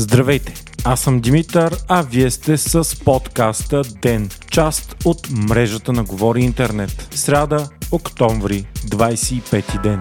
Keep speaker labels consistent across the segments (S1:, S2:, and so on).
S1: Здравейте! Аз съм Димитър, а вие сте с подкаста ДЕН, част от мрежата на Говори Интернет. Сряда, октомври, 25 ден.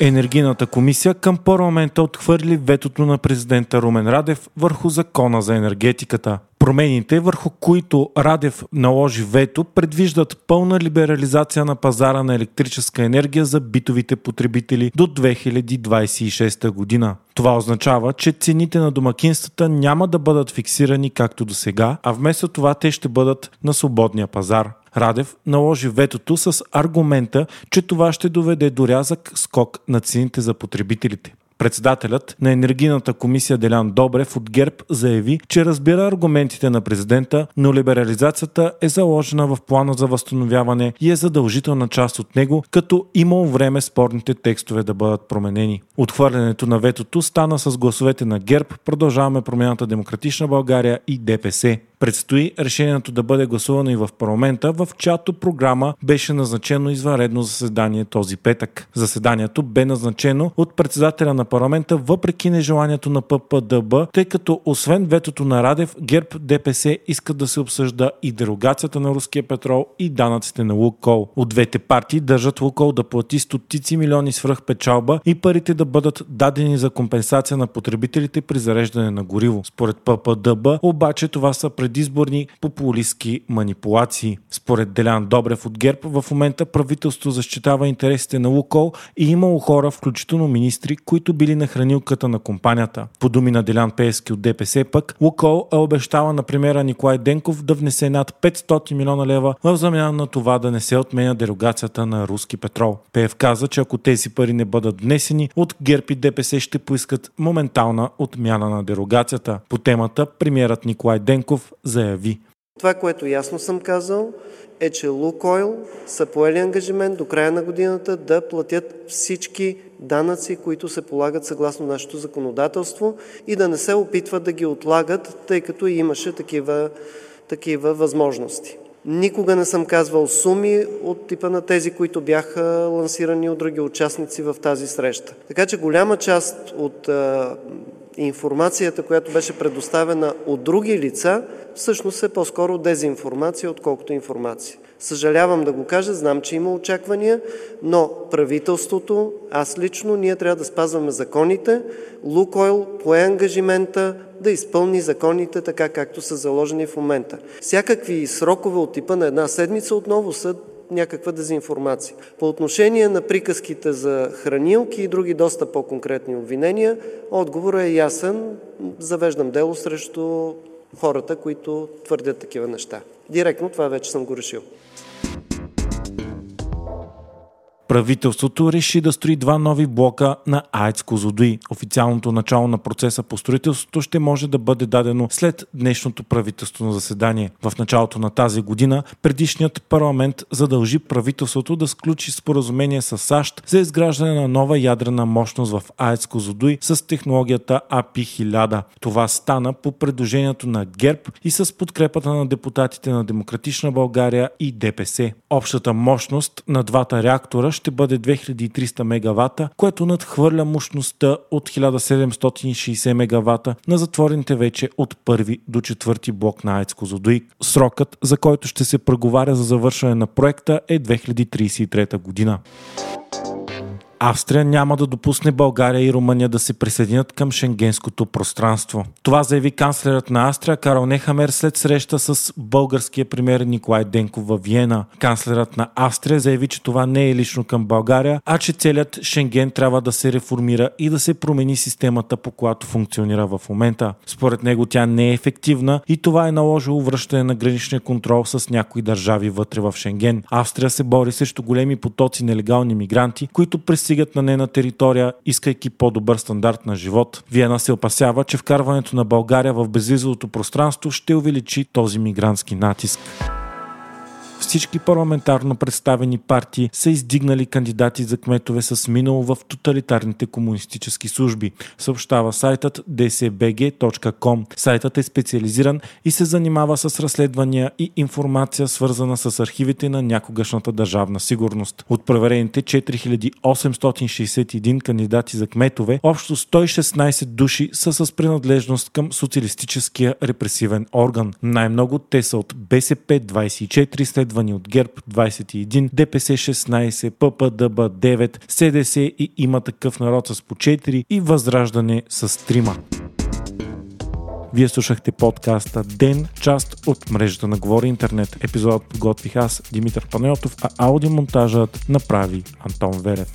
S1: Енергийната комисия към парламента отхвърли ветото на президента Румен Радев върху закона за енергетиката. Промените, върху които Радев наложи вето, предвиждат пълна либерализация на пазара на електрическа енергия за битовите потребители до 2026 година. Това означава, че цените на домакинствата няма да бъдат фиксирани както до сега, а вместо това те ще бъдат на свободния пазар. Радев наложи ветото с аргумента, че това ще доведе до рязък скок на цените за потребителите. Председателят на енергийната комисия Делян Добрев от ГЕРБ заяви, че разбира аргументите на президента, но либерализацията е заложена в плана за възстановяване и е задължителна част от него, като имало време спорните текстове да бъдат променени. Отхвърлянето на ветото стана с гласовете на ГЕРБ, продължаваме промяната Демократична България и ДПС. Предстои решението да бъде гласувано и в парламента, в чиято програма беше назначено извънредно заседание този петък. Заседанието бе назначено от председателя на парламента въпреки нежеланието на ППДБ, тъй като освен ветото на Радев, ГЕРБ ДПС искат да се обсъжда и дерогацията на руския петрол и данъците на Лукол. От двете партии държат Лукол да плати стотици милиони свръхпечалба и парите да бъдат дадени за компенсация на потребителите при зареждане на гориво. Според ППДБ обаче това са предизборни популистски манипулации. Според Делян Добрев от ГЕРБ в момента правителство защитава интересите на Лукол и имало хора, включително министри, които били на хранилката на компанията. По думи на Делян Пески от ДПС пък, Лукол е обещала на премьера Николай Денков да внесе над 500 милиона лева в замяна на това да не се отменя дерогацията на руски петрол. Пеев каза, че ако тези пари не бъдат внесени, от ГЕРБ и ДПС ще поискат моментална отмяна на дерогацията. По темата премьерът Николай Денков заяви.
S2: Това, което ясно съм казал, е, че Лукойл са поели ангажимент до края на годината да платят всички данъци, които се полагат съгласно нашето законодателство и да не се опитват да ги отлагат, тъй като имаше такива, такива възможности. Никога не съм казвал суми от типа на тези, които бяха лансирани от други участници в тази среща. Така че голяма част от информацията, която беше предоставена от други лица, всъщност е по-скоро дезинформация, отколкото информация. Съжалявам да го кажа, знам, че има очаквания, но правителството, аз лично, ние трябва да спазваме законите. Лукойл пое ангажимента да изпълни законите така, както са заложени в момента. Всякакви срокове от типа на една седмица отново са някаква дезинформация. По отношение на приказките за хранилки и други доста по-конкретни обвинения, отговорът е ясен. Завеждам дело срещу хората, които твърдят такива неща. Директно това вече съм го решил.
S1: Правителството реши да строи два нови блока на АЕЦ Козлодуй. Официалното начало на процеса по строителството ще може да бъде дадено след днешното правителствено заседание. В началото на тази година предишният парламент задължи правителството да сключи споразумение с САЩ за изграждане на нова ядрена мощност в АЕЦ Козлодуй с технологията API-1000. Това стана по предложението на ГЕРБ и с подкрепата на депутатите на Демократична България и ДПС. Общата мощност на двата реактора ще бъде 2300 мегавата, което надхвърля мощността от 1760 мегавата на затворените вече от първи до четвърти блок на АЕЦ Козлодуй. Срокът, за който ще се преговаря за завършване на проекта е 2033 година. Австрия няма да допусне България и Румъния да се присъединят към шенгенското пространство. Това заяви канцлерът на Австрия Карл Нехамер след среща с българския премьер Николай Денков във Виена. Канцлерът на Австрия заяви, че това не е лично към България, а че целият Шенген трябва да се реформира и да се промени системата, по която функционира в момента. Според него тя не е ефективна и това е наложило връщане на граничния контрол с някои държави вътре в Шенген. Австрия се бори срещу големи потоци нелегални мигранти, които през пристигат на нейна територия, искайки по-добър стандарт на живот. Виена се опасява, че вкарването на България в безвизовото пространство ще увеличи този мигрантски натиск. Всички парламентарно представени партии са издигнали кандидати за кметове с минало в тоталитарните комунистически служби, съобщава сайтът dsbg.com. Сайтът е специализиран и се занимава с разследвания и информация, свързана с архивите на някогашната държавна сигурност. От проверените 4861 кандидати за кметове, общо 116 души са с принадлежност към социалистическия репресивен орган. Най-много те са от БСП 24, следвани от ГЕРБ 21, ДПС 16, ППДБ 9, СДС и има такъв народ с по 4 и Възраждане с 3. Вие слушахте подкаста Ден, част от мрежата на Говори Интернет. Епизодът подготвих аз, Димитър Панайотов, а аудиомонтажът направи Антон Велев.